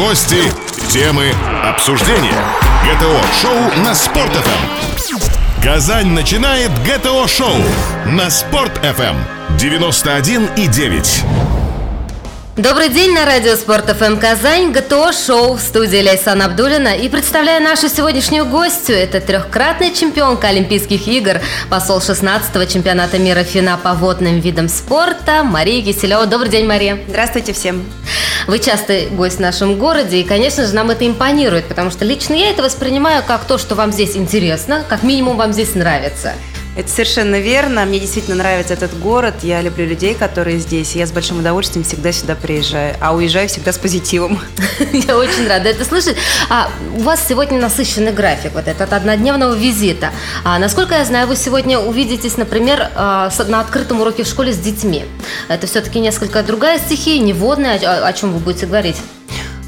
Гости, темы, обсуждения. ГТО-шоу на Спорт.ФМ. Казань начинает ГТО-шоу на Спорт.ФМ. 91,9. Добрый день на радио Спорт ФМ Казань, ГТО шоу в студии Лейсан Абдулина и представляю нашу сегодняшнюю гостью. Это трехкратная чемпионка Олимпийских игр, посол 16-го чемпионата мира ФИНА по водным видам спорта Мария Киселева. Добрый день, Мария. Здравствуйте всем. Вы частый гость в нашем городе, и, конечно же, нам это импонирует, потому что лично я это воспринимаю как то, что вам здесь интересно, как минимум вам здесь нравится. Это совершенно верно. Мне действительно нравится этот город. Я люблю людей, которые здесь. Я с большим удовольствием всегда сюда приезжаю. А уезжаю всегда с позитивом. Я очень рада это слышать. А у вас сегодня насыщенный график вот этот однодневного визита. А насколько я знаю, вы сегодня увидитесь, например, а, на открытом уроке в школе с детьми. Это все-таки несколько другая стихия, не водная. О чем вы будете говорить?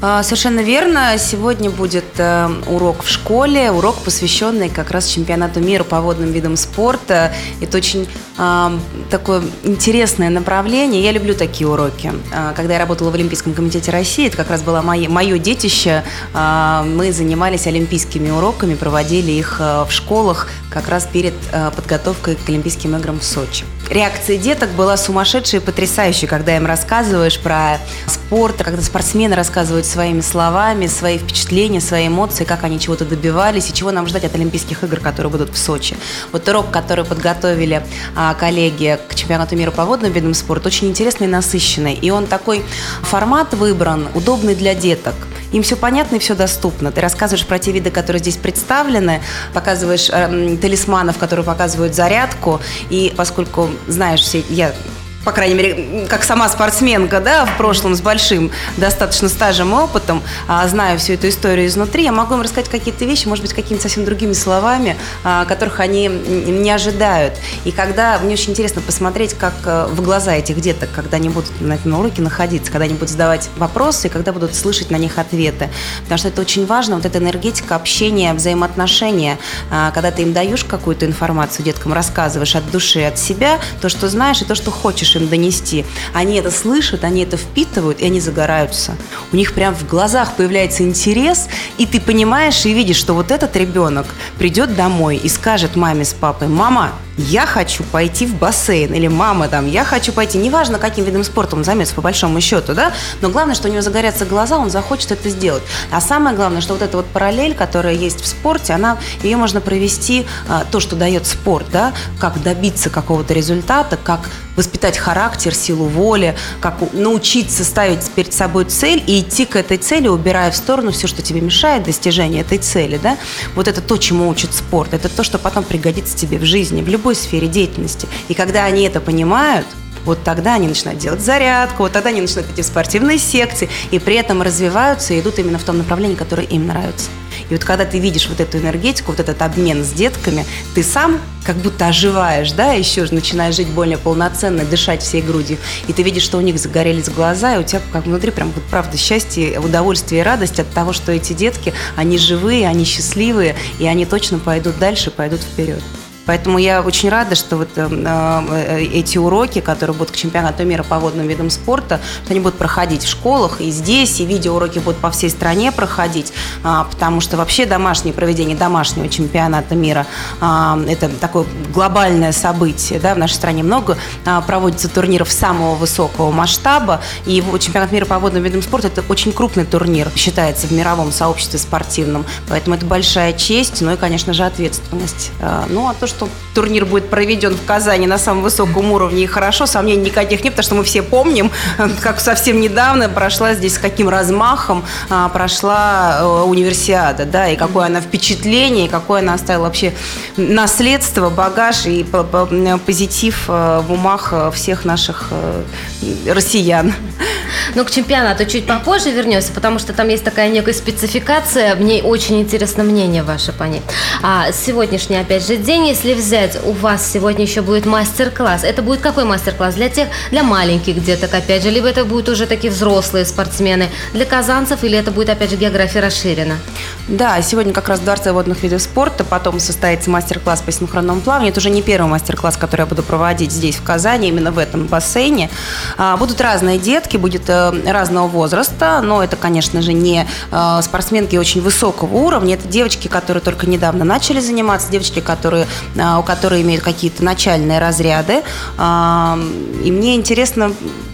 А, совершенно верно. Сегодня будет э, урок в школе, урок, посвященный как раз чемпионату мира по водным видам спорта. Это очень э, такое интересное направление. Я люблю такие уроки. Э, когда я работала в Олимпийском комитете России, это как раз было мое, мое детище. Мы занимались олимпийскими уроками, проводили их э, в школах как раз перед э, подготовкой к Олимпийским играм в Сочи. Реакция деток была сумасшедшая и потрясающая, когда им рассказываешь про спорт, когда спортсмены рассказывают своими словами, свои впечатления, свои эмоции, как они чего-то добивались и чего нам ждать от Олимпийских игр, которые будут в Сочи. Вот урок, который подготовили а, коллеги к чемпионату мира по водным видам спорта, очень интересный и насыщенный. И он такой формат выбран, удобный для деток. Им все понятно и все доступно. Ты рассказываешь про те виды, которые здесь представлены, показываешь э, талисманов, которые показывают зарядку. И поскольку знаешь все, я по крайней мере, как сама спортсменка, да, в прошлом с большим достаточно стажем и опытом, а, знаю всю эту историю изнутри, я могу им рассказать какие-то вещи, может быть, какими-то совсем другими словами, а, которых они не ожидают. И когда, мне очень интересно посмотреть, как э, в глаза этих деток, когда они будут на этом уроке находиться, когда они будут задавать вопросы, и когда будут слышать на них ответы. Потому что это очень важно, вот эта энергетика общения, взаимоотношения, а, когда ты им даешь какую-то информацию деткам, рассказываешь от души, от себя, то, что знаешь, и то, что хочешь хочешь им донести, они это слышат, они это впитывают, и они загораются. У них прям в глазах появляется интерес, и ты понимаешь и видишь, что вот этот ребенок придет домой и скажет маме с папой, мама, я хочу пойти в бассейн, или мама там, я хочу пойти, неважно, каким видом спорта он займется, по большому счету, да, но главное, что у него загорятся глаза, он захочет это сделать. А самое главное, что вот эта вот параллель, которая есть в спорте, она, ее можно провести, а, то, что дает спорт, да, как добиться какого-то результата, как воспитать характер, силу воли, как научиться ставить перед собой цель и идти к этой цели, убирая в сторону все, что тебе мешает достижению этой цели, да, вот это то, чему учит спорт, это то, что потом пригодится тебе в жизни, в любом любой сфере деятельности. И когда они это понимают, вот тогда они начинают делать зарядку, вот тогда они начинают идти в спортивные секции, и при этом развиваются и идут именно в том направлении, которое им нравится. И вот когда ты видишь вот эту энергетику, вот этот обмен с детками, ты сам как будто оживаешь, да, еще же начинаешь жить более полноценно, дышать всей грудью. И ты видишь, что у них загорелись глаза, и у тебя как внутри прям вот правда счастье, удовольствие и радость от того, что эти детки, они живые, они счастливые, и они точно пойдут дальше, пойдут вперед. Поэтому я очень рада, что вот э, э, эти уроки, которые будут к чемпионату мира по водным видам спорта, что они будут проходить в школах и здесь, и видеоуроки будут по всей стране проходить, э, потому что вообще домашнее проведение домашнего чемпионата мира э, это такое глобальное событие. Да? В нашей стране много э, проводится турниров самого высокого масштаба, и чемпионат мира по водным видам спорта это очень крупный турнир, считается в мировом сообществе спортивном. Поэтому это большая честь, ну и, конечно же, ответственность. Э, ну, а то, что турнир будет проведен в Казани на самом высоком уровне и хорошо, сомнений никаких нет, потому что мы все помним, как совсем недавно прошла здесь с каким размахом а, прошла э, универсиада, да, и какое она впечатление, и какое она оставила вообще наследство, багаж и позитив э, в умах э, всех наших россиян. Но к чемпионату чуть попозже вернемся, потому что там есть такая некая спецификация. Мне очень интересно мнение ваше по ней. А сегодняшний, опять же, день, если взять, у вас сегодня еще будет мастер-класс. Это будет какой мастер-класс? Для тех, для маленьких деток, опять же, либо это будут уже такие взрослые спортсмены, для казанцев, или это будет, опять же, география расширена? Да, сегодня как раз в Дворце водных видов спорта, потом состоится мастер-класс по синхронному плаванию. Это уже не первый мастер-класс, который я буду проводить здесь, в Казани, именно в этом бассейне. А, будут разные детки, будет э, разного возраста, но это, конечно же, не э, спортсменки очень высокого уровня, это девочки, которые только недавно начали заниматься, девочки, которые, у которых имеют какие-то начальные разряды. А, и мне интересно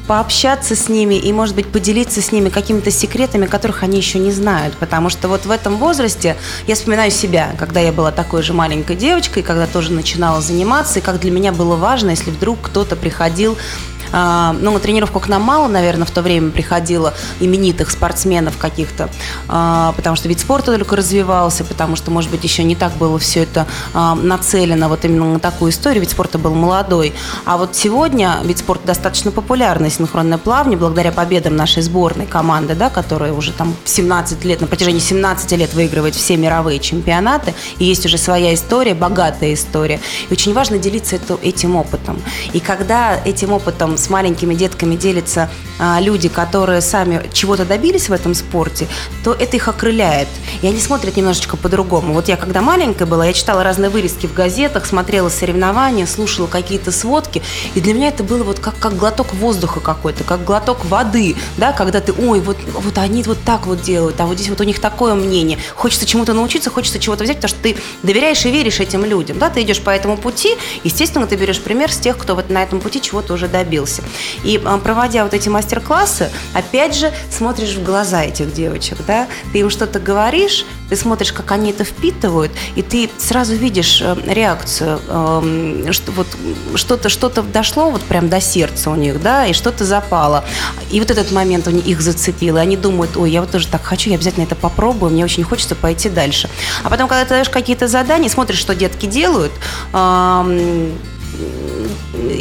пообщаться с ними и, может быть, поделиться с ними какими-то секретами, которых они еще не знают. Потому что вот в этом возрасте я вспоминаю себя, когда я была такой же маленькой девочкой, когда тоже начинала заниматься, и как для меня было важно, если вдруг кто-то приходил а, ну, на тренировку к нам мало, наверное, в то время приходило именитых спортсменов каких-то, а, потому что вид спорта только развивался, потому что, может быть, еще не так было все это а, нацелено вот именно на такую историю, вид спорта был молодой. А вот сегодня вид спорта достаточно популярный, синхронное плавание, благодаря победам нашей сборной команды, да, которая уже там 17 лет, на протяжении 17 лет выигрывает все мировые чемпионаты, и есть уже своя история, богатая история. И очень важно делиться это, этим опытом. И когда этим опытом с маленькими детками делятся а, люди, которые сами чего-то добились в этом спорте, то это их окрыляет. И они смотрят немножечко по-другому. Вот я когда маленькая была, я читала разные вырезки в газетах, смотрела соревнования, слушала какие-то сводки, и для меня это было вот как, как глоток воздуха какой-то, как глоток воды, да, когда ты, ой, вот, вот они вот так вот делают, а вот здесь вот у них такое мнение. Хочется чему-то научиться, хочется чего-то взять, потому что ты доверяешь и веришь этим людям, да, ты идешь по этому пути, естественно, ты берешь пример с тех, кто вот на этом пути чего-то уже добился учился. И а, проводя вот эти мастер-классы, опять же, смотришь в глаза этих девочек, да, ты им что-то говоришь, ты смотришь, как они это впитывают, и ты сразу видишь э, реакцию, эм, что вот что-то что-то дошло вот прям до сердца у них, да, и что-то запало. И вот этот момент у них их зацепил, и они думают, ой, я вот тоже так хочу, я обязательно это попробую, мне очень хочется пойти дальше. А потом, когда ты даешь какие-то задания, смотришь, что детки делают,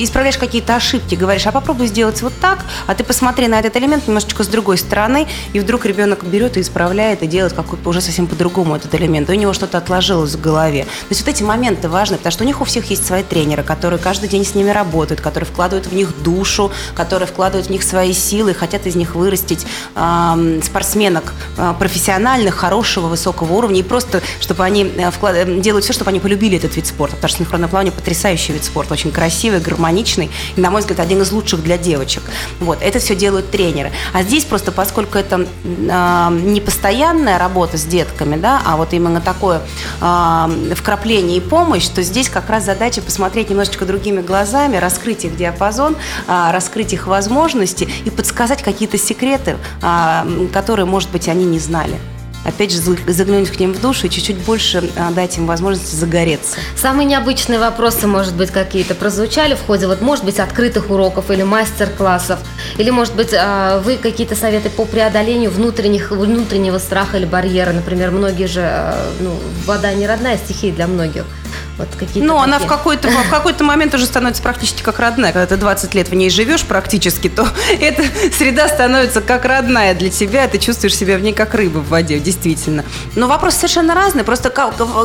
исправляешь какие-то ошибки, говоришь, а попробуй сделать вот так, а ты посмотри на этот элемент немножечко с другой стороны, и вдруг ребенок берет и исправляет, и делает какой-то уже совсем по-другому этот элемент, у него что-то отложилось в голове. То есть вот эти моменты важны, потому что у них у всех есть свои тренеры, которые каждый день с ними работают, которые вкладывают в них душу, которые вкладывают в них свои силы, хотят из них вырастить э, спортсменок э, профессиональных, хорошего, высокого уровня, и просто, чтобы они э, вклад... Э, делают все, чтобы они полюбили этот вид спорта, потому что синхронное плавание потрясающий вид спорта, очень красивый, гармоничный, и, на мой взгляд, один из лучших для девочек. Вот, это все делают тренеры. А здесь просто, поскольку это э, не постоянная работа с детками, да, а вот именно такое э, вкрапление и помощь, то здесь как раз задача посмотреть немножечко другими глазами, раскрыть их диапазон, э, раскрыть их возможности и подсказать какие-то секреты, э, которые, может быть, они не знали опять же, заглянуть к ним в душу и чуть-чуть больше а, дать им возможность загореться. Самые необычные вопросы, может быть, какие-то прозвучали в ходе, вот, может быть, открытых уроков или мастер-классов, или, может быть, а, вы какие-то советы по преодолению внутренних, внутреннего страха или барьера, например, многие же, а, ну, вода не родная стихия для многих. Вот какие-то ну, она в какой-то, в какой-то момент уже становится практически как родная. Когда ты 20 лет в ней живешь практически, то эта среда становится как родная для тебя, ты чувствуешь себя в ней как рыба в воде, действительно. Но вопрос совершенно разный, просто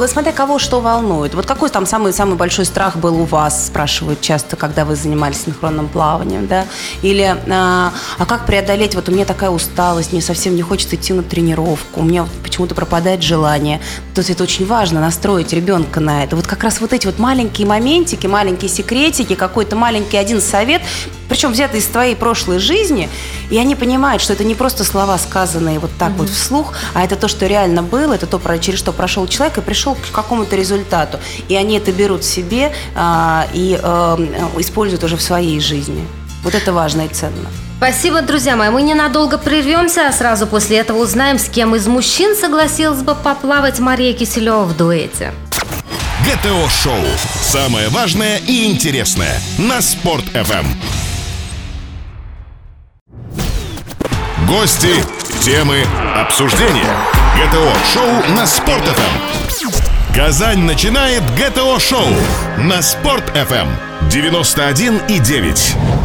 смотря кого что волнует. Вот какой там самый-самый большой страх был у вас, спрашивают часто, когда вы занимались синхронным плаванием, да? Или, а, а как преодолеть, вот у меня такая усталость, мне совсем не хочется идти на тренировку, у меня почему-то пропадает желание. То есть это очень важно, настроить ребенка на это. Вот как раз вот эти вот маленькие моментики, маленькие секретики, какой-то маленький один совет, причем взятый из твоей прошлой жизни, и они понимают, что это не просто слова, сказанные вот так mm-hmm. вот вслух, а это то, что реально было, это то, через что прошел человек и пришел к какому-то результату. И они это берут себе а, и а, используют уже в своей жизни. Вот это важно и ценно. Спасибо, друзья мои. Мы ненадолго прервемся, а сразу после этого узнаем, с кем из мужчин согласилась бы поплавать Мария Киселева в дуэте. ГТО-шоу. Самое важное и интересное на Спорт-ФМ. Гости, темы, обсуждения. ГТО-шоу на Спорт-ФМ. Казань начинает ГТО-шоу на Спорт-ФМ 91,9.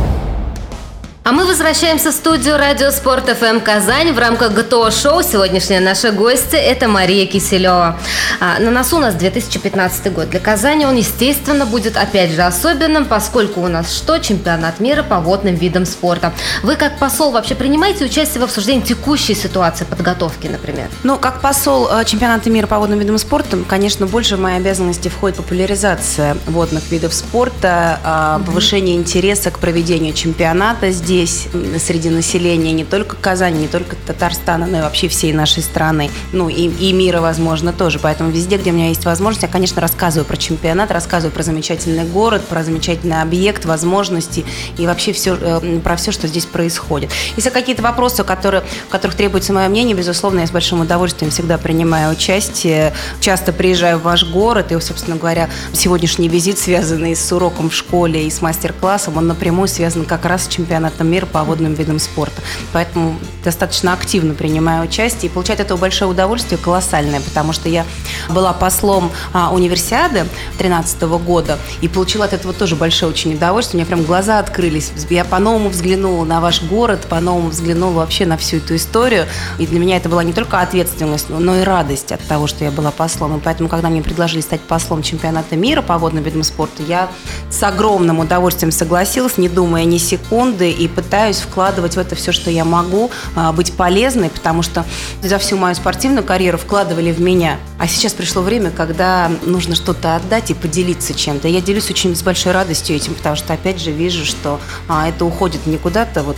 А мы возвращаемся в студию Радио Спорт ФМ Казань в рамках ГТО шоу. Сегодняшняя наша гостья – это Мария Киселева. А, на носу у нас 2015 год. Для Казани он, естественно, будет опять же особенным, поскольку у нас что? Чемпионат мира по водным видам спорта. Вы как посол вообще принимаете участие в обсуждении текущей ситуации подготовки, например? Ну, как посол э, чемпионата мира по водным видам спорта, конечно, больше в мои обязанности входит популяризация водных видов спорта, а, повышение интереса к проведению чемпионата здесь здесь, среди населения не только Казани, не только Татарстана, но и вообще всей нашей страны, ну и, и мира, возможно, тоже. Поэтому везде, где у меня есть возможность, я, конечно, рассказываю про чемпионат, рассказываю про замечательный город, про замечательный объект, возможности и вообще все, э, про все, что здесь происходит. Если какие-то вопросы, которые, в которых требуется мое мнение, безусловно, я с большим удовольствием всегда принимаю участие. Часто приезжаю в ваш город, и, собственно говоря, сегодняшний визит, связанный с уроком в школе и с мастер-классом, он напрямую связан как раз с чемпионатом мира по водным видам спорта. Поэтому достаточно активно принимаю участие и получать этого большое удовольствие колоссальное, потому что я была послом а, универсиады 2013 года и получила от этого тоже большое очень удовольствие. У меня прям глаза открылись. Я по-новому взглянула на ваш город, по-новому взглянула вообще на всю эту историю. И для меня это была не только ответственность, но и радость от того, что я была послом. И поэтому, когда мне предложили стать послом чемпионата мира по водным видам спорта, я с огромным удовольствием согласилась, не думая ни секунды, и пытаюсь вкладывать в это все, что я могу, а, быть полезной, потому что за всю мою спортивную карьеру вкладывали в меня. А сейчас пришло время, когда нужно что-то отдать и поделиться чем-то. Я делюсь очень с большой радостью этим, потому что, опять же, вижу, что а, это уходит не куда-то, вот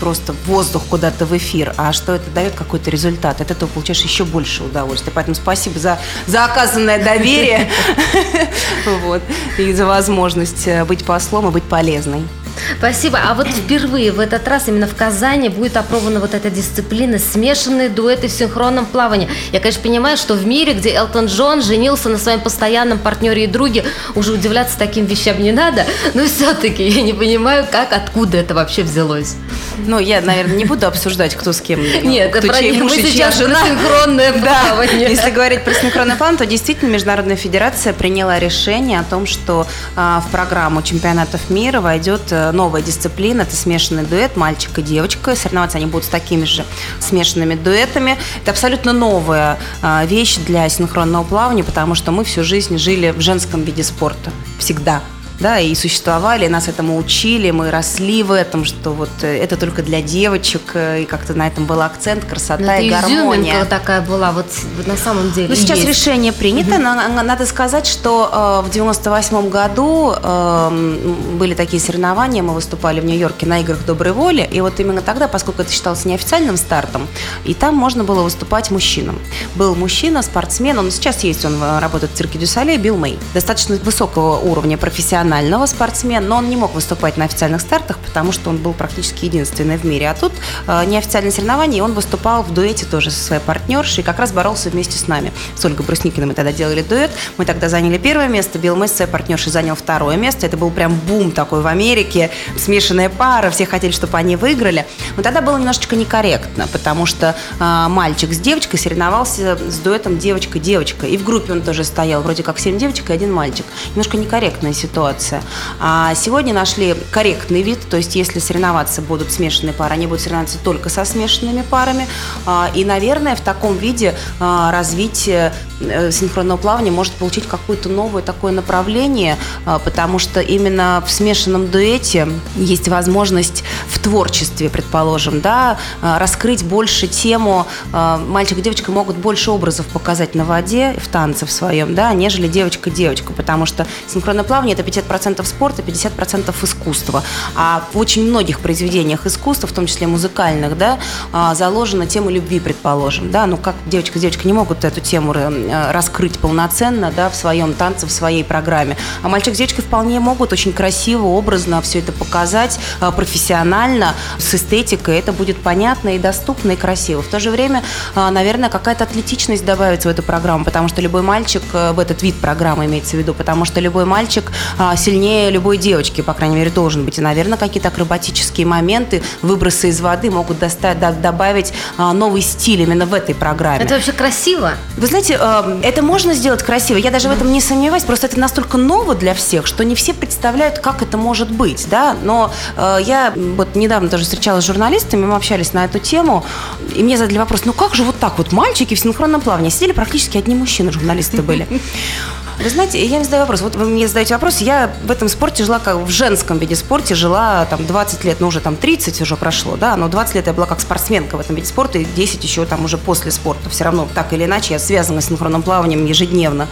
просто в воздух куда-то в эфир, а что это дает какой-то результат. От этого получаешь еще больше удовольствия. Поэтому спасибо за, за оказанное доверие и за возможность э, быть послом и быть полезной. Спасибо. А вот впервые в этот раз именно в Казани будет опробована вот эта дисциплина смешанные дуэты в синхронном плавании. Я, конечно, понимаю, что в мире, где Элтон Джон женился на своем постоянном партнере и друге, уже удивляться таким вещам не надо, но все-таки я не понимаю, как, откуда это вообще взялось. Ну, я, наверное, не буду обсуждать, кто с кем. Нет, кто про чей муж мы сейчас жена. синхронное плавание. Да. Если говорить про синхронное плавание, то действительно Международная федерация приняла решение о том, что а, в программу чемпионатов мира войдет новая дисциплина. Это смешанный дуэт мальчик и девочка. Соревноваться они будут с такими же смешанными дуэтами. Это абсолютно новая а, вещь для синхронного плавания, потому что мы всю жизнь жили в женском виде спорта. Всегда да, и существовали, нас этому учили, мы росли в этом, что вот э, это только для девочек, э, и как-то на этом был акцент, красота Но и гармония. такая была, вот на самом деле. Ну, сейчас есть. решение принято, угу. но надо сказать, что э, в 98 году э, были такие соревнования, мы выступали в Нью-Йорке на играх доброй воли, и вот именно тогда, поскольку это считалось неофициальным стартом, и там можно было выступать мужчинам. Был мужчина, спортсмен, он сейчас есть, он э, работает в цирке Дюсале, Билл Мэй, достаточно высокого уровня профессионального профессионального спортсмена, но он не мог выступать на официальных стартах, потому что он был практически единственный в мире. А тут э, неофициальное соревнование, и он выступал в дуэте тоже со своей партнершей, и как раз боролся вместе с нами. С Ольгой Брусникиной мы тогда делали дуэт, мы тогда заняли первое место, Билл Мэй с своей партнершей занял второе место. Это был прям бум такой в Америке, смешанная пара, все хотели, чтобы они выиграли. Но тогда было немножечко некорректно, потому что э, мальчик с девочкой соревновался с дуэтом девочка-девочка, и в группе он тоже стоял, вроде как 7 девочек и один мальчик. Немножко некорректная ситуация ситуация. А сегодня нашли корректный вид, то есть если соревноваться будут смешанные пары, они будут соревноваться только со смешанными парами. А, и, наверное, в таком виде а, развитие э, синхронного плавания может получить какое-то новое такое направление, а, потому что именно в смешанном дуэте есть возможность в творчестве, предположим, да, раскрыть больше тему. Мальчик и девочка могут больше образов показать на воде, в танце в своем, да, нежели девочка-девочка, потому что синхронное плавание – это 50 50% спорта, 50% искусства. А в очень многих произведениях искусства, в том числе музыкальных, да, а, заложена тема любви, предположим. Да? Ну, как девочка с девочкой не могут эту тему э, раскрыть полноценно да, в своем танце, в своей программе. А мальчик с девочкой вполне могут очень красиво, образно все это показать, э, профессионально, с эстетикой. Это будет понятно и доступно, и красиво. В то же время, э, наверное, какая-то атлетичность добавится в эту программу, потому что любой мальчик в этот вид программы имеется в виду, потому что любой мальчик а, сильнее любой девочки, по крайней мере, должен быть. И, наверное, какие-то акробатические моменты, выбросы из воды могут достать, добавить а, новый стиль именно в этой программе. Это вообще красиво? Вы знаете, а, это можно сделать красиво. Я даже в этом не сомневаюсь. Просто это настолько ново для всех, что не все представляют, как это может быть. Да? Но я вот недавно тоже встречалась с журналистами, мы общались на эту тему, и мне задали вопрос, ну как же вот так вот мальчики в синхронном плавании? Сидели практически одни мужчины, журналисты были. Вы знаете, я не задаю вопрос. Вот вы мне задаете вопрос. Я в этом спорте жила, как в женском виде спорте, жила там 20 лет, ну уже там 30 уже прошло, да, но 20 лет я была как спортсменка в этом виде спорта, и 10 еще там уже после спорта. Все равно так или иначе я связана с синхронным плаванием ежедневно.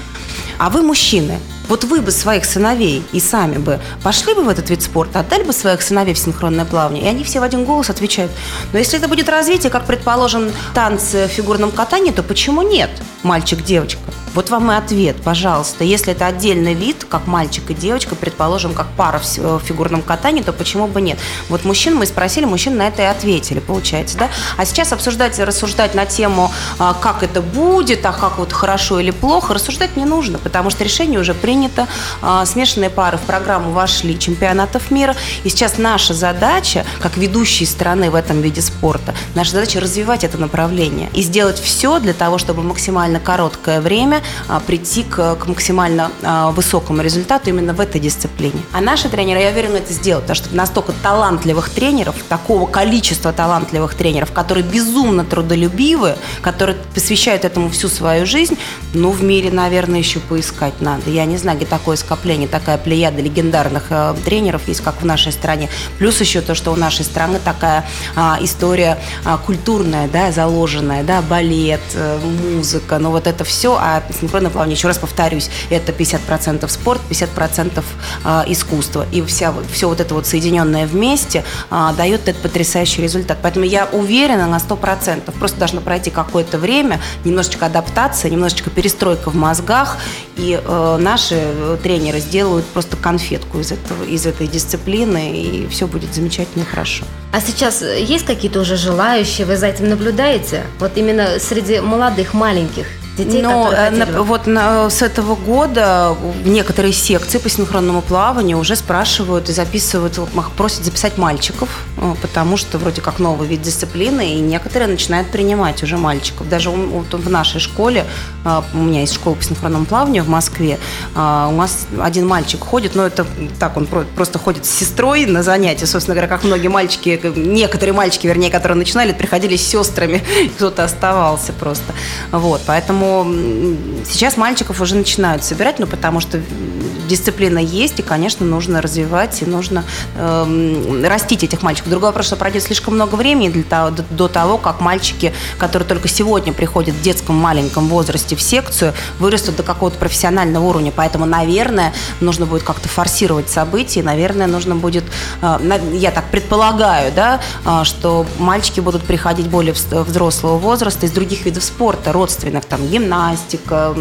А вы мужчины. Вот вы бы своих сыновей и сами бы пошли бы в этот вид спорта, отдали бы своих сыновей в синхронное плавание, и они все в один голос отвечают, но если это будет развитие, как, предположим, танцы в фигурном катании, то почему нет, мальчик-девочка? Вот вам и ответ, пожалуйста. Если это отдельный вид, как мальчик и девочка, предположим, как пара в фигурном катании, то почему бы нет? Вот мужчин мы спросили, мужчин на это и ответили, получается, да? А сейчас обсуждать и рассуждать на тему, а, как это будет, а как вот хорошо или плохо, рассуждать не нужно, потому что решение уже принято. А, смешанные пары в программу вошли чемпионатов мира. И сейчас наша задача, как ведущей страны в этом виде спорта, наша задача развивать это направление и сделать все для того, чтобы максимально короткое время а, прийти к, к максимально а, высокому результату именно в этой дисциплине. А наши тренеры, я уверена, это сделают, потому что настолько талантливых тренеров, такого количества талантливых тренеров, которые безумно трудолюбивы, которые посвящают этому всю свою жизнь, ну, в мире, наверное, еще поискать надо. Я не знаю, где такое скопление, такая плеяда легендарных э, тренеров есть, как в нашей стране. Плюс еще то, что у нашей страны такая а, история а, культурная, да, заложенная, да, балет, э, музыка, ну, вот это все, а синхронное плавание, еще раз повторюсь, это 50% спорт, 50% а, искусство. И вся, все вот это вот соединенное вместе а, дает этот потрясающий результат. Поэтому я уверена на 100%. Просто должно пройти какое-то время, немножечко адаптация, немножечко перестройка в мозгах, и э, наши э, тренеры сделают просто конфетку из, этого, из этой дисциплины, и все будет замечательно и хорошо. А сейчас есть какие-то уже желающие, вы за этим наблюдаете? Вот именно среди молодых, маленьких? Детей, Но на, вот на, с этого года некоторые секции по синхронному плаванию уже спрашивают и записывают, просят записать мальчиков, э, потому что вроде как новый вид дисциплины, и некоторые начинают принимать уже мальчиков. Даже вот в нашей школе, э, у меня есть школа по синхронному плаванию в Москве, э, у нас один мальчик ходит, но это так, он просто ходит с сестрой на занятия, собственно говоря, как многие мальчики, некоторые мальчики, вернее, которые начинали, приходили с сестрами, кто-то оставался просто. Вот, поэтому сейчас мальчиков уже начинают собирать, ну, потому что дисциплина есть, и, конечно, нужно развивать, и нужно э, растить этих мальчиков. Другой вопрос, что пройдет слишком много времени для того, до, до того, как мальчики, которые только сегодня приходят в детском маленьком возрасте в секцию, вырастут до какого-то профессионального уровня. Поэтому, наверное, нужно будет как-то форсировать события, наверное, нужно будет, э, я так предполагаю, да, э, что мальчики будут приходить более взрослого возраста из других видов спорта, родственных, там, гимнастика,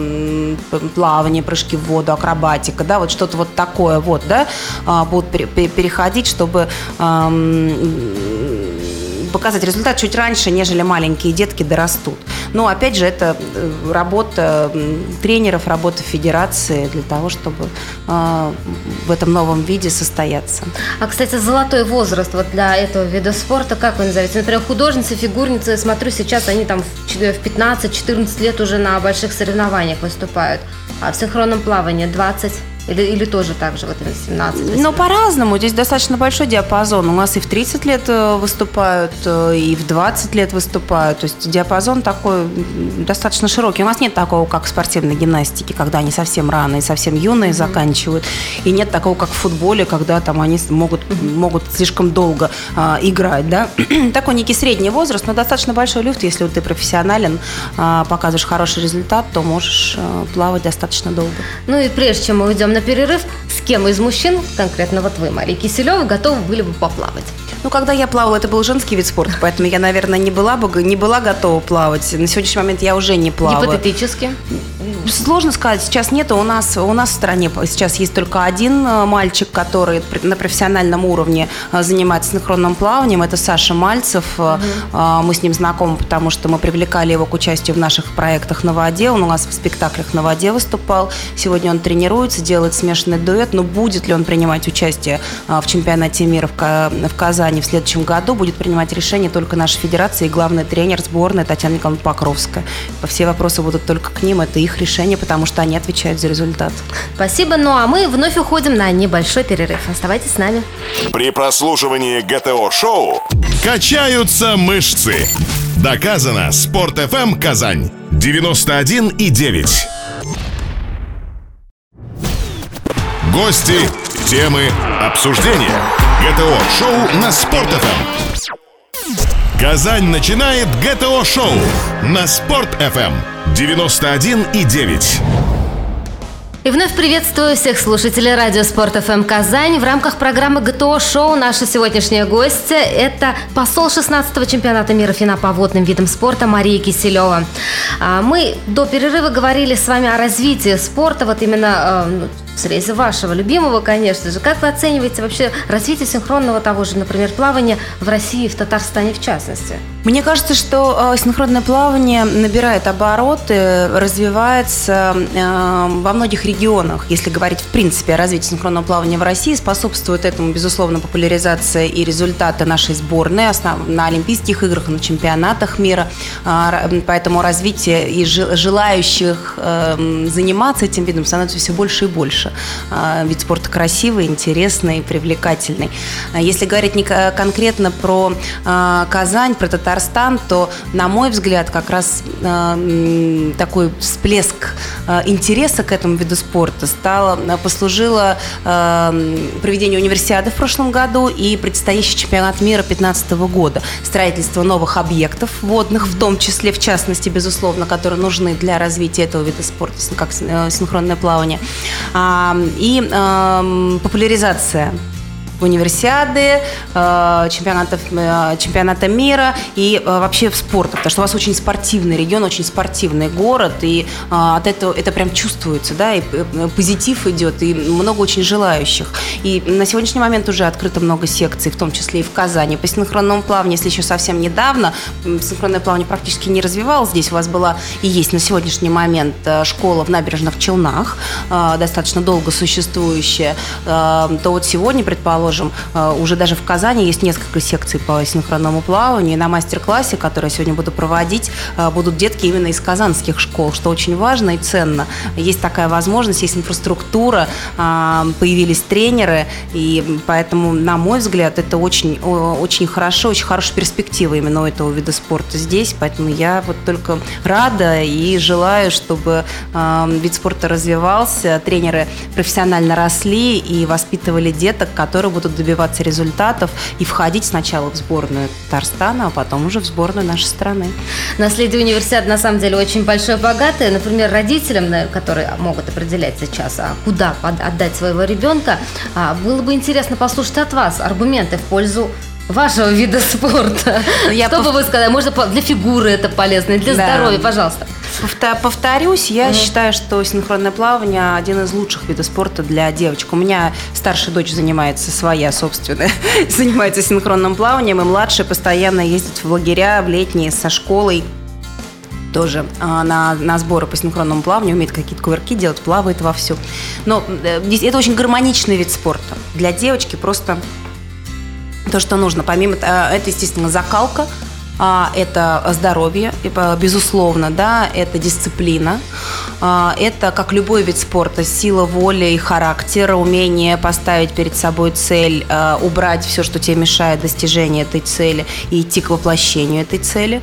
плавание, прыжки в воду, акробатика, да, вот что-то вот такое вот, да, а, будут переходить, чтобы показать результат чуть раньше, нежели маленькие детки дорастут. Но опять же, это э, работа тренеров, работа федерации для того, чтобы э, в этом новом виде состояться. А, кстати, золотой возраст вот для этого вида спорта, как вы назовете? Например, художницы, фигурницы, смотрю, сейчас они там в 15-14 лет уже на больших соревнованиях выступают. А в синхронном плавании 20 или, или тоже так же, вот 17 18 Ну, по-разному. Здесь достаточно большой диапазон. У нас и в 30 лет э, выступают, э, и в 20 лет выступают. То есть диапазон такой достаточно широкий. У нас нет такого, как в спортивной гимнастике, когда они совсем рано и совсем юные mm-hmm. заканчивают. И нет такого, как в футболе, когда там они могут, могут слишком долго а, играть. Да? такой некий средний возраст, но достаточно большой люфт. Если вот ты профессионален, а, показываешь хороший результат, то можешь а, плавать достаточно долго. Ну и прежде чем мы уйдем на перерыв, с кем из мужчин, конкретно вот вы, Мария Киселева, готовы были бы поплавать? Ну, когда я плавала, это был женский вид спорта, поэтому я, наверное, не была бы не была готова плавать. На сегодняшний момент я уже не плаваю. Гипотетически? Сложно сказать, сейчас нет. У нас, у нас в стране сейчас есть только один э, мальчик, который на профессиональном уровне э, занимается синхронным плаванием. Это Саша Мальцев. Угу. Мы с ним знакомы, потому что мы привлекали его к участию в наших проектах на воде. Он у нас в спектаклях на воде выступал. Сегодня он тренируется, делает смешанный дуэт. Но будет ли он принимать участие в чемпионате мира в Казани в следующем году, будет принимать решение только наша федерация и главный тренер сборной Татьяна Николаевна Покровская. Все вопросы будут только к ним. Это их решение, потому что они отвечают за результат. Спасибо. Ну а мы вновь уходим на небольшой перерыв. Оставайтесь с нами. При прослушивании ГТО-шоу качаются мышцы. Доказано. Спорт FM Казань 91 и 9. Гости, темы, обсуждения. ГТО-шоу на Спорт FM. Казань начинает ГТО-шоу на Спорт FM 91 и 9. И вновь приветствую всех слушателей радио Спорт ФМ Казань. В рамках программы ГТО Шоу наша сегодняшняя гостья – это посол 16-го чемпионата мира ФИНА по водным видам спорта Мария Киселева. А, мы до перерыва говорили с вами о развитии спорта, вот именно а, в срезе вашего любимого, конечно же. Как вы оцениваете вообще развитие синхронного того же, например, плавания в России, в Татарстане в частности? Мне кажется, что э, синхронное плавание набирает обороты, развивается э, во многих регионах. Если говорить в принципе о развитии синхронного плавания в России, способствует этому, безусловно, популяризация и результаты нашей сборной на Олимпийских играх, на чемпионатах мира. А, поэтому развитие и желающих э, заниматься этим видом становится все больше и больше. А, вид спорта красивый, интересный, привлекательный. Если говорить не конкретно про Казань, про Татарстан, то, на мой взгляд, как раз такой всплеск интереса к этому виду спорта стало, послужило проведение универсиады в прошлом году и предстоящий чемпионат мира 2015 года. Строительство новых объектов водных, в том числе, в частности, безусловно, которые нужны для развития этого вида спорта, как э, синхронное плавание. А, и э, популяризация универсиады, э, чемпионатов, э, чемпионата мира и э, вообще в спорта, потому что у вас очень спортивный регион, очень спортивный город, и от этого это прям чувствуется, да, и позитив идет, и много очень желающих. И на сегодняшний момент уже открыто много секций, в том числе и в Казани. По синхронному плаванию, если еще совсем недавно, синхронное плавание практически не развивалось, здесь у вас была и есть на сегодняшний момент школа в набережных Челнах, достаточно долго существующая, то вот сегодня, предположим, положим, э, уже даже в Казани есть несколько секций по синхронному плаванию. И на мастер-классе, который я сегодня буду проводить, э, будут детки именно из казанских школ, что очень важно и ценно. Есть такая возможность, есть инфраструктура, э, появились тренеры, и поэтому, на мой взгляд, это очень, очень хорошо, очень хорошая перспектива именно у этого вида спорта здесь. Поэтому я вот только рада и желаю, чтобы вид спорта развивался, тренеры профессионально росли и воспитывали деток, которые будут добиваться результатов и входить сначала в сборную Татарстана, а потом уже в сборную нашей страны. Наследие университета на самом деле очень большое, богатое. Например, родителям, которые могут определять сейчас, а куда отдать своего ребенка, а, было бы интересно послушать от вас аргументы в пользу вашего вида спорта. Ну, я Что пов... бы вы сказали? Может, для фигуры это полезно, для да. здоровья, пожалуйста. Повторюсь, я угу. считаю, что синхронное плавание один из лучших видов спорта для девочек. У меня старшая дочь занимается своя собственная, занимается синхронным плаванием, и младшая постоянно ездит в лагеря в летние со школой тоже а, на, на сборы по синхронному плаванию, умеет какие-то кувырки делать, плавает вовсю. Но э, это очень гармоничный вид спорта. Для девочки просто то, что нужно. Помимо э, это, естественно, закалка, а, это здоровье, безусловно, да, это дисциплина, а, это, как любой вид спорта, сила воли и характер, умение поставить перед собой цель, а, убрать все, что тебе мешает достижению этой цели и идти к воплощению этой цели.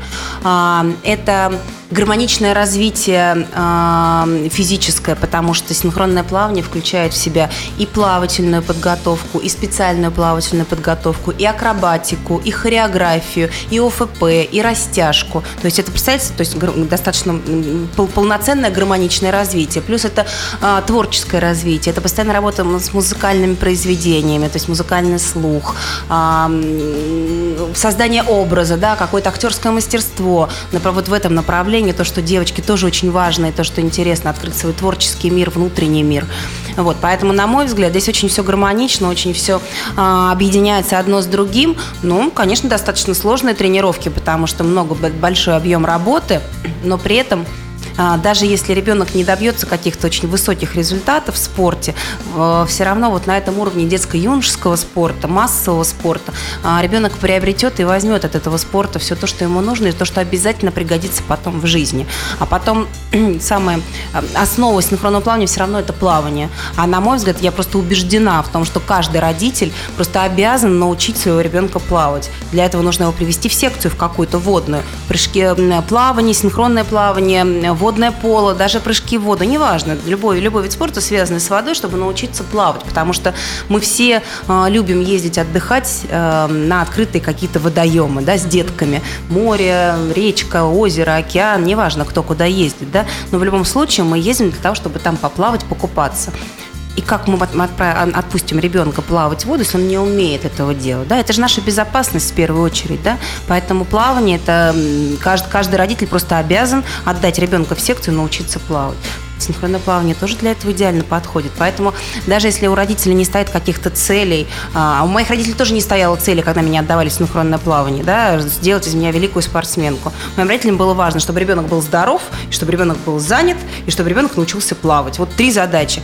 Это гармоничное развитие э, физическое, потому что синхронное плавание включает в себя и плавательную подготовку, и специальную плавательную подготовку, и акробатику, и хореографию, и ОФП, и растяжку. То есть это, представляете, то есть достаточно полноценное гармоничное развитие. Плюс это э, творческое развитие, это постоянно работа с музыкальными произведениями, то есть музыкальный слух, э, создание образа, да, какое-то актерское мастерство. Вот в этом направлении то, что девочки тоже очень важно, и то, что интересно, открыть свой творческий мир, внутренний мир. Вот, поэтому, на мой взгляд, здесь очень все гармонично, очень все а, объединяется одно с другим. Ну, конечно, достаточно сложные тренировки, потому что много большой объем работы, но при этом даже если ребенок не добьется каких-то очень высоких результатов в спорте, э, все равно вот на этом уровне детско-юношеского спорта, массового спорта, а, ребенок приобретет и возьмет от этого спорта все то, что ему нужно, и то, что обязательно пригодится потом в жизни. А потом самая основа синхронного плавания все равно это плавание. А на мой взгляд, я просто убеждена в том, что каждый родитель просто обязан научить своего ребенка плавать. Для этого нужно его привести в секцию, в какую-то водную. Прыжки, плавание, синхронное плавание, водное поло, даже прыжки в воду, неважно, любой, любой вид спорта, связанный с водой, чтобы научиться плавать, потому что мы все э, любим ездить отдыхать э, на открытые какие-то водоемы, да, с детками, море, речка, озеро, океан, неважно, кто куда ездит, да, но в любом случае мы ездим для того, чтобы там поплавать, покупаться. И как мы отпустим ребенка плавать в воду, если он не умеет этого делать? Да? Это же наша безопасность в первую очередь. Да? Поэтому плавание, это каждый, каждый родитель просто обязан отдать ребенка в секцию научиться плавать. Синхронное плавание тоже для этого идеально подходит. Поэтому даже если у родителей не стоит каких-то целей, а у моих родителей тоже не стояло цели, когда меня отдавали в синхронное плавание, да, сделать из меня великую спортсменку. Моим родителям было важно, чтобы ребенок был здоров, чтобы ребенок был занят, и чтобы ребенок научился плавать. Вот три задачи.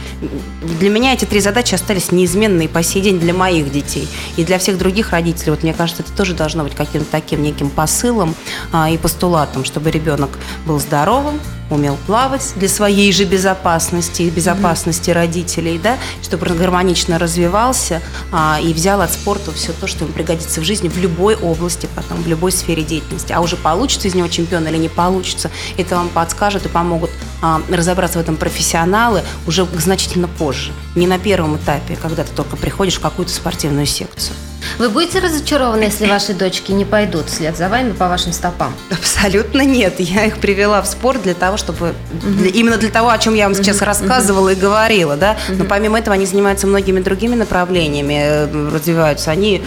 Для меня эти три задачи остались неизменные по сей день для моих детей. И для всех других родителей, вот мне кажется, это тоже должно быть каким-то таким неким посылом а, и постулатом, чтобы ребенок был здоровым, умел плавать для своей же безопасности и безопасности mm-hmm. родителей, да, чтобы он гармонично развивался а, и взял от спорта все то, что ему пригодится в жизни в любой области, потом в любой сфере деятельности. А уже получится из него чемпион или не получится, это вам подскажут и помогут а, разобраться в этом профессионалы уже значительно позже, не на первом этапе, когда ты только приходишь в какую-то спортивную секцию. Вы будете разочарованы, если ваши дочки не пойдут вслед за вами по вашим стопам? Абсолютно нет. Я их привела в спорт для того, чтобы... Для, именно для того, о чем я вам сейчас рассказывала и говорила, да. Но помимо этого они занимаются многими другими направлениями, э, развиваются. Они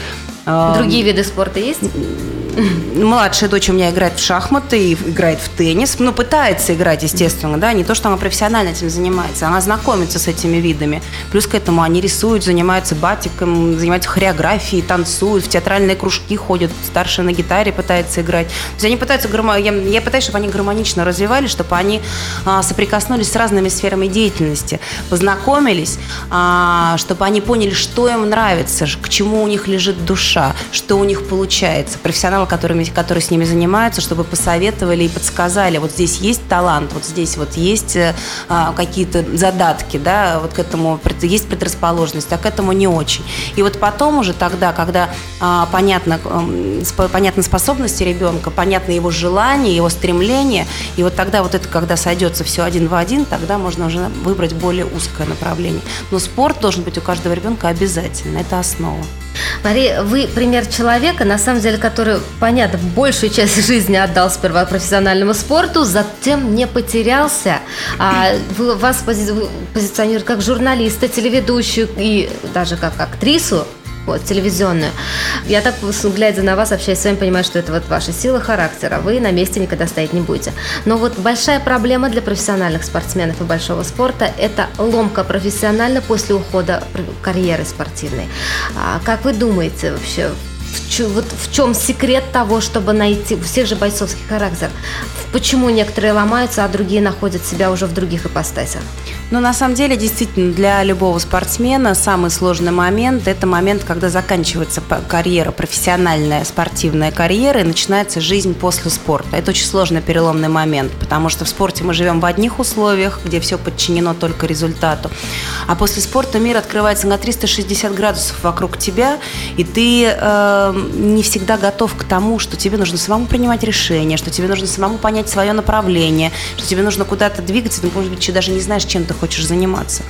Другие виды спорта есть? Младшая дочь у меня играет в шахматы и играет в теннис. Ну, пытается играть, естественно, да. Не то, что она профессионально этим занимается. Она знакомится с этими видами. Плюс к этому они рисуют, занимаются батиком, занимаются хореографией, танцуют, в театральные кружки ходят. Старшая на гитаре пытается играть. То есть они пытаются... Я, я пытаюсь, чтобы они гармонично развивались, чтобы они а, соприкоснулись с разными сферами деятельности, познакомились, а, чтобы они поняли, что им нравится, к чему у них лежит душа что у них получается. Профессионалы, которыми, которые с ними занимаются, чтобы посоветовали и подсказали, вот здесь есть талант, вот здесь вот есть э, а, какие-то задатки, да, вот к этому есть предрасположенность, а к этому не очень. И вот потом уже тогда, когда а, понятно, э, понятны способности ребенка, понятно его желания, его стремления, и вот тогда вот это, когда сойдется все один в один, тогда можно уже выбрать более узкое направление. Но спорт должен быть у каждого ребенка обязательно, это основа. Мария, вы пример человека, на самом деле, который, понятно, большую часть жизни отдал сперва профессиональному спорту, затем не потерялся. А вас пози позиционируют как журналиста, телеведущую и даже как актрису вот, телевизионную. Я так, глядя на вас, общаясь с вами, понимаю, что это вот ваша сила характера. Вы на месте никогда стоять не будете. Но вот большая проблема для профессиональных спортсменов и большого спорта – это ломка профессионально после ухода карьеры спортивной. А как вы думаете вообще, в, вот в чем секрет того, чтобы найти у всех же бойцовский характер? Почему некоторые ломаются, а другие находят себя уже в других ипостасях? Ну, на самом деле, действительно, для любого спортсмена самый сложный момент – это момент, когда заканчивается карьера, профессиональная спортивная карьера, и начинается жизнь после спорта. Это очень сложный переломный момент, потому что в спорте мы живем в одних условиях, где все подчинено только результату. А после спорта мир открывается на 360 градусов вокруг тебя, и ты э, не всегда готов к тому, что тебе нужно самому принимать решения, что тебе нужно самому понять свое направление, что тебе нужно куда-то двигаться, ты, может быть, даже не знаешь, чем ты хочешь заниматься.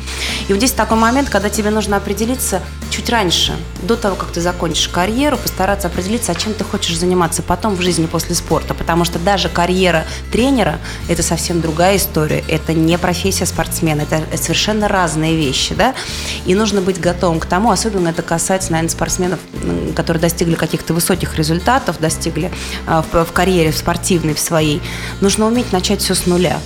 И вот здесь такой момент, когда тебе нужно определиться чуть раньше, до того, как ты закончишь карьеру, постараться определиться, а чем ты хочешь заниматься потом в жизни после спорта, потому что даже карьера тренера – это совсем другая история, это не профессия спортсмена, это совершенно разные вещи, да, и нужно быть готовым к тому, особенно это касается, наверное, спортсменов, которые достигли каких-то высоких результатов, достигли а, в, карьере в спортивной в своей, нужно уметь начать все с нуля.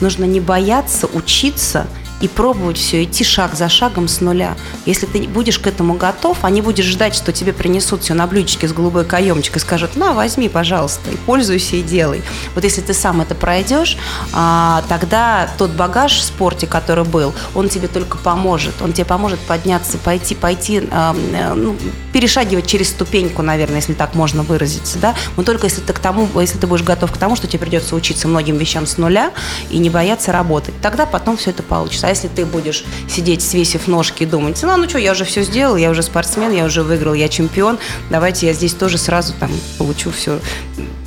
Нужно не бояться учиться – и пробовать все, идти шаг за шагом с нуля. Если ты будешь к этому готов, а не будешь ждать, что тебе принесут все на блюдечке с голубой каемочкой, скажут, на, возьми, пожалуйста, и пользуйся и делай. Вот если ты сам это пройдешь, а, тогда тот багаж в спорте, который был, он тебе только поможет. Он тебе поможет подняться, пойти, пойти, э, ну, перешагивать через ступеньку, наверное, если так можно выразиться, да. Но только если ты к тому, если ты будешь готов к тому, что тебе придется учиться многим вещам с нуля и не бояться работать, тогда потом все это получится если ты будешь сидеть, свесив ножки и думать, ну, ну что, я уже все сделал, я уже спортсмен, я уже выиграл, я чемпион, давайте я здесь тоже сразу там получу все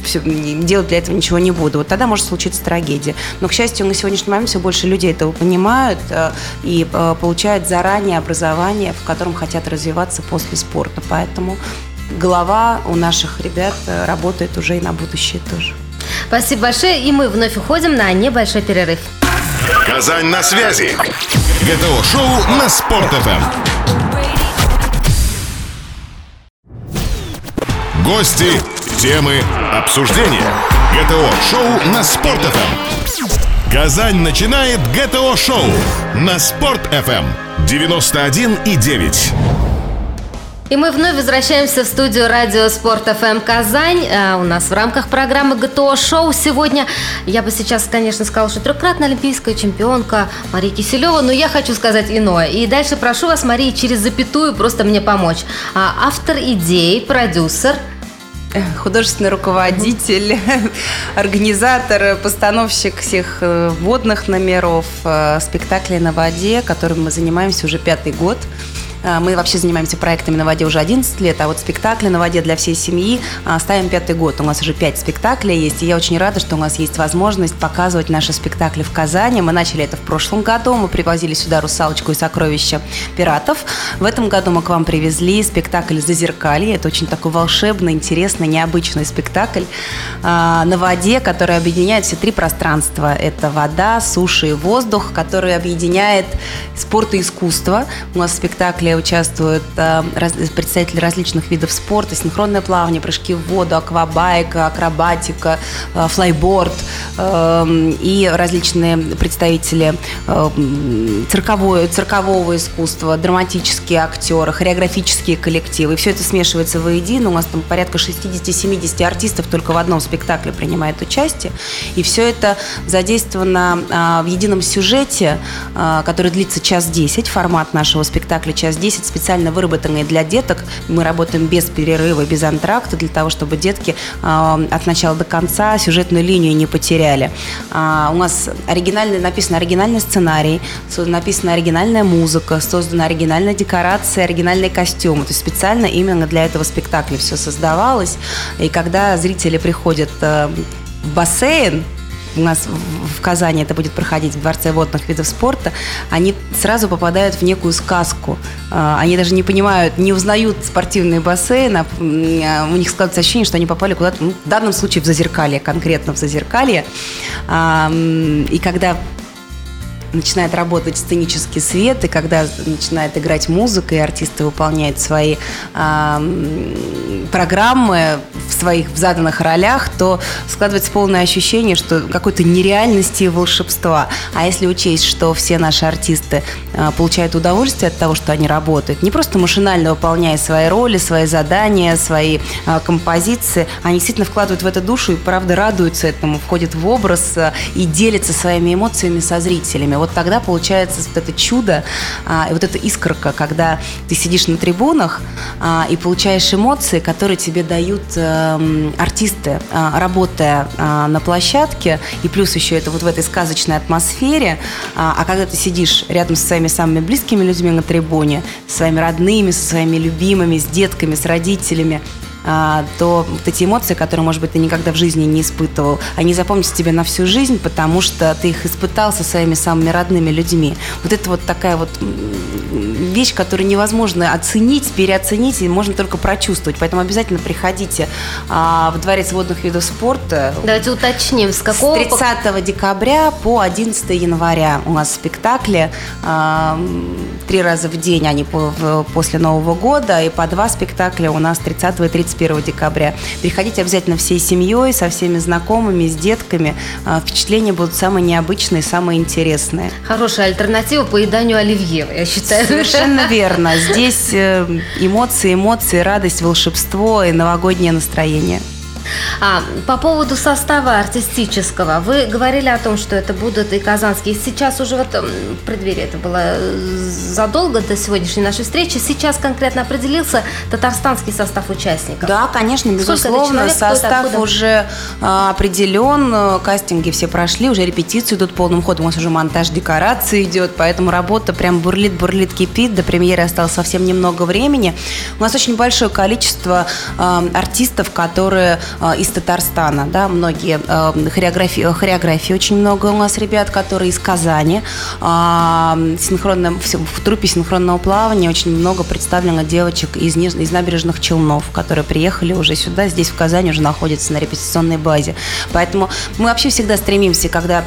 все, делать для этого ничего не буду. Вот тогда может случиться трагедия. Но, к счастью, на сегодняшний момент все больше людей этого понимают э, и э, получают заранее образование, в котором хотят развиваться после спорта. Поэтому голова у наших ребят э, работает уже и на будущее тоже. Спасибо большое. И мы вновь уходим на небольшой перерыв. Казань на связи. ГТО-шоу на Спорт.ФМ. Гости, темы, обсуждения. ГТО-шоу на Спорт.ФМ. Казань начинает ГТО-шоу на Спорт.ФМ 91,9. И мы вновь возвращаемся в студию радио Спорт ФМ Казань. А у нас в рамках программы ГТО Шоу сегодня, я бы сейчас, конечно, сказала, что трехкратная олимпийская чемпионка Мария Киселева, но я хочу сказать иное. И дальше прошу вас, Мария, через запятую просто мне помочь. А, автор идеи, продюсер, художественный руководитель, организатор, постановщик всех э, водных номеров, э, спектаклей на воде, которым мы занимаемся уже пятый год. А, мы вообще занимаемся проектами на воде уже 11 лет, а вот спектакли на воде для всей семьи а, ставим пятый год. У нас уже пять спектаклей есть, и я очень рада, что у нас есть возможность показывать наши спектакли в Казани. Мы начали это в прошлом году, мы привозили сюда «Русалочку» и «Сокровища пиратов». В этом году мы к вам привезли спектакль «Зазеркалье». Это очень такой волшебный, интересный, необычный спектакль а, на воде, который объединяет все три пространства. Это вода, суша и воздух, который объединяет спорт и искусство. У нас в спектакле участвуют э, представители различных видов спорта, синхронное плавание, прыжки в воду, аквабайка, акробатика, э, флайборд э, и различные представители цирковое, циркового искусства, драматические актеры, хореографические коллективы. Все это смешивается воедино. У нас там порядка 60-70 артистов только в одном спектакле принимает участие. И все это задействовано в едином сюжете, который длится час 10, формат нашего спектакля час 10 специально выработанные для деток. Мы работаем без перерыва, без антракта, для того, чтобы детки э, от начала до конца сюжетную линию не потеряли. А, у нас оригинальный, написан оригинальный сценарий, написана оригинальная музыка, создана оригинальная декорация, оригинальные костюмы. То есть специально именно для этого спектакля все создавалось. И когда зрители приходят э, в бассейн, у нас в Казани это будет проходить в Дворце водных видов спорта, они сразу попадают в некую сказку. А, они даже не понимают, не узнают спортивные бассейны, а, а у них складывается ощущение, что они попали куда-то, ну, в данном случае в Зазеркалье, конкретно в Зазеркалье. И когда начинает работать сценический свет, и когда начинает играть музыка, и артисты выполняют свои э, программы в своих заданных ролях, то складывается полное ощущение, что какой-то нереальности и волшебства. А если учесть, что все наши артисты э, получают удовольствие от того, что они работают, не просто машинально выполняя свои роли, свои задания, свои э, композиции, они действительно вкладывают в это душу и, правда, радуются этому, входят в образ э, и делятся своими эмоциями со зрителями вот тогда получается вот это чудо а, и вот эта искорка, когда ты сидишь на трибунах а, и получаешь эмоции, которые тебе дают а, артисты, а, работая а, на площадке, и плюс еще это вот в этой сказочной атмосфере, а, а когда ты сидишь рядом со своими самыми близкими людьми на трибуне, со своими родными, со своими любимыми, с детками, с родителями, то вот эти эмоции, которые, может быть, ты никогда в жизни не испытывал, они запомнятся тебе на всю жизнь, потому что ты их испытал со своими самыми родными людьми. Вот это вот такая вот вещь, которую невозможно оценить, переоценить, и можно только прочувствовать. Поэтому обязательно приходите а, в Дворец водных видов спорта. Давайте уточним, с какого... С 30 декабря по 11 января у нас спектакли. А, три раза в день они по, в, после Нового года, и по два спектакля у нас 30 и 31 декабря. Приходите обязательно всей семьей, со всеми знакомыми, с детками. А, впечатления будут самые необычные, самые интересные. Хорошая альтернатива поеданию оливье, я считаю. Совершенно верно. Здесь э, эмоции, эмоции, радость, волшебство и новогоднее настроение. А, по поводу состава артистического, вы говорили о том, что это будут и казанские. Сейчас уже вот в преддверии, это было э, задолго до сегодняшней нашей встречи, сейчас конкретно определился татарстанский состав участников. Да, конечно, безусловно, человек, состав уже а, определен, кастинги все прошли, уже репетиции идут полным ходом, у нас уже монтаж декорации идет, поэтому работа прям бурлит, бурлит, кипит, до премьеры осталось совсем немного времени. У нас очень большое количество а, артистов, которые из Татарстана, да, многие а, хореографии, хореографии очень много у нас ребят, которые из Казани, а, синхронно, в трупе синхронного плавания очень много представлено девочек из, из набережных Челнов, которые приехали уже сюда, здесь в Казани уже находятся на репетиционной базе. Поэтому мы вообще всегда стремимся, когда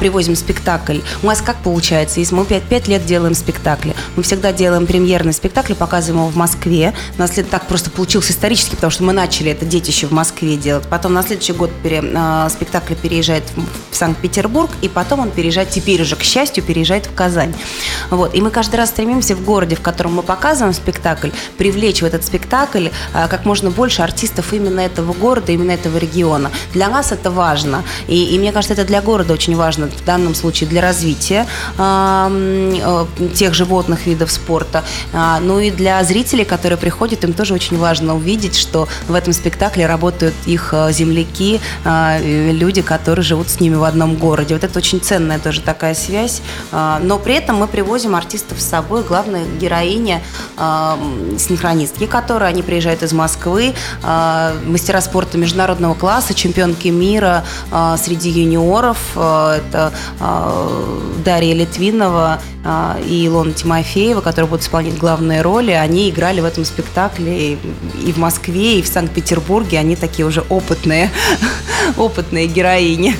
привозим спектакль, у нас как получается, если мы 5, 5 лет делаем спектакли, мы всегда делаем премьерный спектакль, показываем его в Москве, у нас так просто получилось исторически, потому что мы начали это детище в Москве, Москве делать. Потом на следующий год пере, э, спектакль переезжает в Санкт-Петербург, и потом он переезжает, теперь уже, к счастью, переезжает в Казань. Вот. И мы каждый раз стремимся в городе, в котором мы показываем спектакль, привлечь в этот спектакль э, как можно больше артистов именно этого города, именно этого региона. Для нас это важно. И, и мне кажется, это для города очень важно, в данном случае для развития э, э, тех животных видов спорта. Э, ну и для зрителей, которые приходят, им тоже очень важно увидеть, что в этом спектакле работают их э, земляки, э, люди, которые живут с ними в одном городе. Вот это очень ценная тоже такая связь. Э, но при этом мы привозим артистов с собой. Главная героиня синхронистки, которые они приезжают из Москвы, мастера спорта международного класса, чемпионки мира среди юниоров. Это Дарья Литвинова и Илона Тимофеева, которые будут исполнять главные роли. Они играли в этом спектакле и в Москве, и в Санкт-Петербурге. Они такие уже опытные, опытные героини.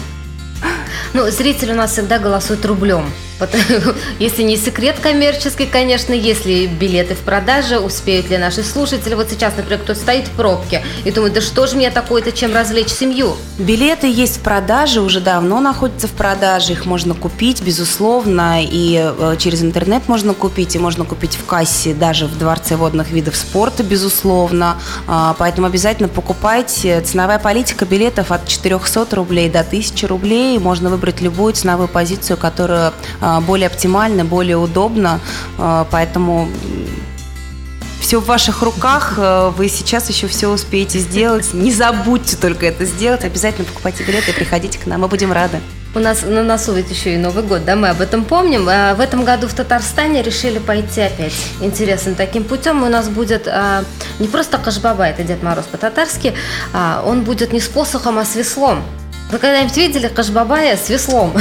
Ну, зритель у нас всегда голосует рублем. Если не секрет коммерческий, конечно, если билеты в продаже, успеют ли наши слушатели. Вот сейчас, например, кто стоит в пробке и думает, да что же мне такое-то, чем развлечь семью? Билеты есть в продаже, уже давно находятся в продаже, их можно купить, безусловно, и э, через интернет можно купить, и можно купить в кассе даже в Дворце водных видов спорта, безусловно. А, поэтому обязательно покупайте. Ценовая политика билетов от 400 рублей до 1000 рублей. Можно выбрать любую ценовую позицию, которая а, более оптимально, более удобно. А, поэтому все в ваших руках, а, вы сейчас еще все успеете сделать. Не забудьте только это сделать. Обязательно покупайте билеты и приходите к нам, мы будем рады. У нас на носу ведь еще и Новый год, да, мы об этом помним. А в этом году в Татарстане решили пойти опять интересным таким путем. У нас будет а, не просто Кашбаба, это Дед Мороз по-татарски, а он будет не с посохом, а с веслом. Вы когда-нибудь видели Кашбабая с веслом?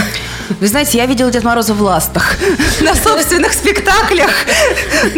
Вы знаете, я видела Дед Мороза в ластах на собственных спектаклях.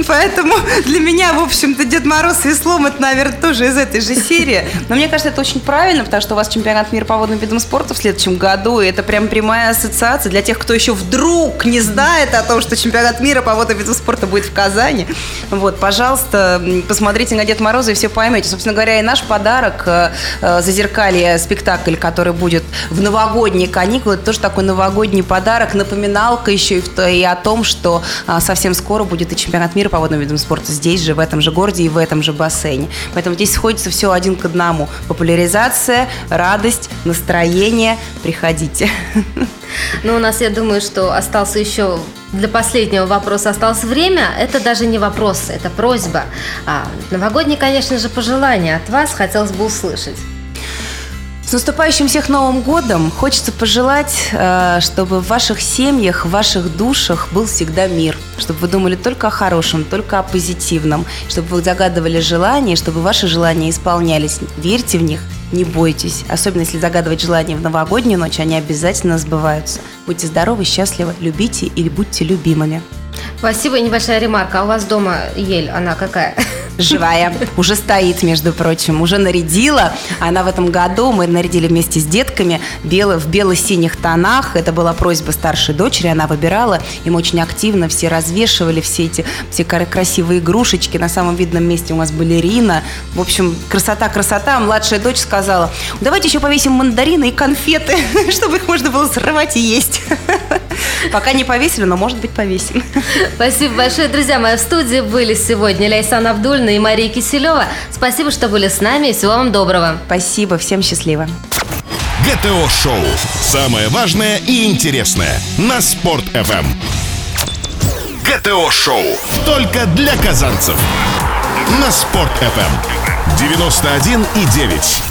Поэтому для меня, в общем-то, Дед Мороз с веслом, это, наверное, тоже из этой же серии. Но мне кажется, это очень правильно, потому что у вас чемпионат мира по водным видам спорта в следующем году, и это прям прямая ассоциация для тех, кто еще вдруг не знает о том, что чемпионат мира по водным видам спорта будет в Казани. Вот, пожалуйста, посмотрите на Дед Мороза и все поймете. Собственно говоря, и наш подарок э, э, «Зазеркалье» спектакль, который будет в новогодние каникулы, это тоже такой новогодний новогодний подарок, напоминалка еще и, и о том, что а, совсем скоро будет и чемпионат мира по водным видам спорта здесь же, в этом же городе и в этом же бассейне. Поэтому здесь сходится все один к одному. Популяризация, радость, настроение. Приходите. Ну, у нас, я думаю, что остался еще для последнего вопроса осталось время. Это даже не вопрос, это просьба. А новогодние, конечно же, пожелания от вас хотелось бы услышать. С наступающим всех Новым годом! Хочется пожелать, э, чтобы в ваших семьях, в ваших душах был всегда мир. Чтобы вы думали только о хорошем, только о позитивном. Чтобы вы загадывали желания, чтобы ваши желания исполнялись. Верьте в них, не бойтесь. Особенно если загадывать желания в новогоднюю ночь, они обязательно сбываются. Будьте здоровы, счастливы, любите или будьте любимыми. Спасибо. Небольшая ремарка. А у вас дома ель, она какая? Живая. Уже стоит, между прочим. Уже нарядила. Она в этом году, мы нарядили вместе с детками бело, в бело-синих тонах. Это была просьба старшей дочери, она выбирала. И мы очень активно все развешивали все эти все красивые игрушечки. На самом видном месте у нас балерина. В общем, красота, красота. Младшая дочь сказала, давайте еще повесим мандарины и конфеты, чтобы их можно было срывать и есть. Пока не повесили, но, может быть, повесим. Спасибо большое, друзья мои. В студии были сегодня Ляйсан Абдульна и Мария Киселева. Спасибо, что были с нами, всего вам доброго. Спасибо, всем счастливо. ГТО-шоу. Самое важное и интересное на Спорт-ФМ. ГТО-шоу. Только для казанцев. На Спорт-ФМ. 91,9.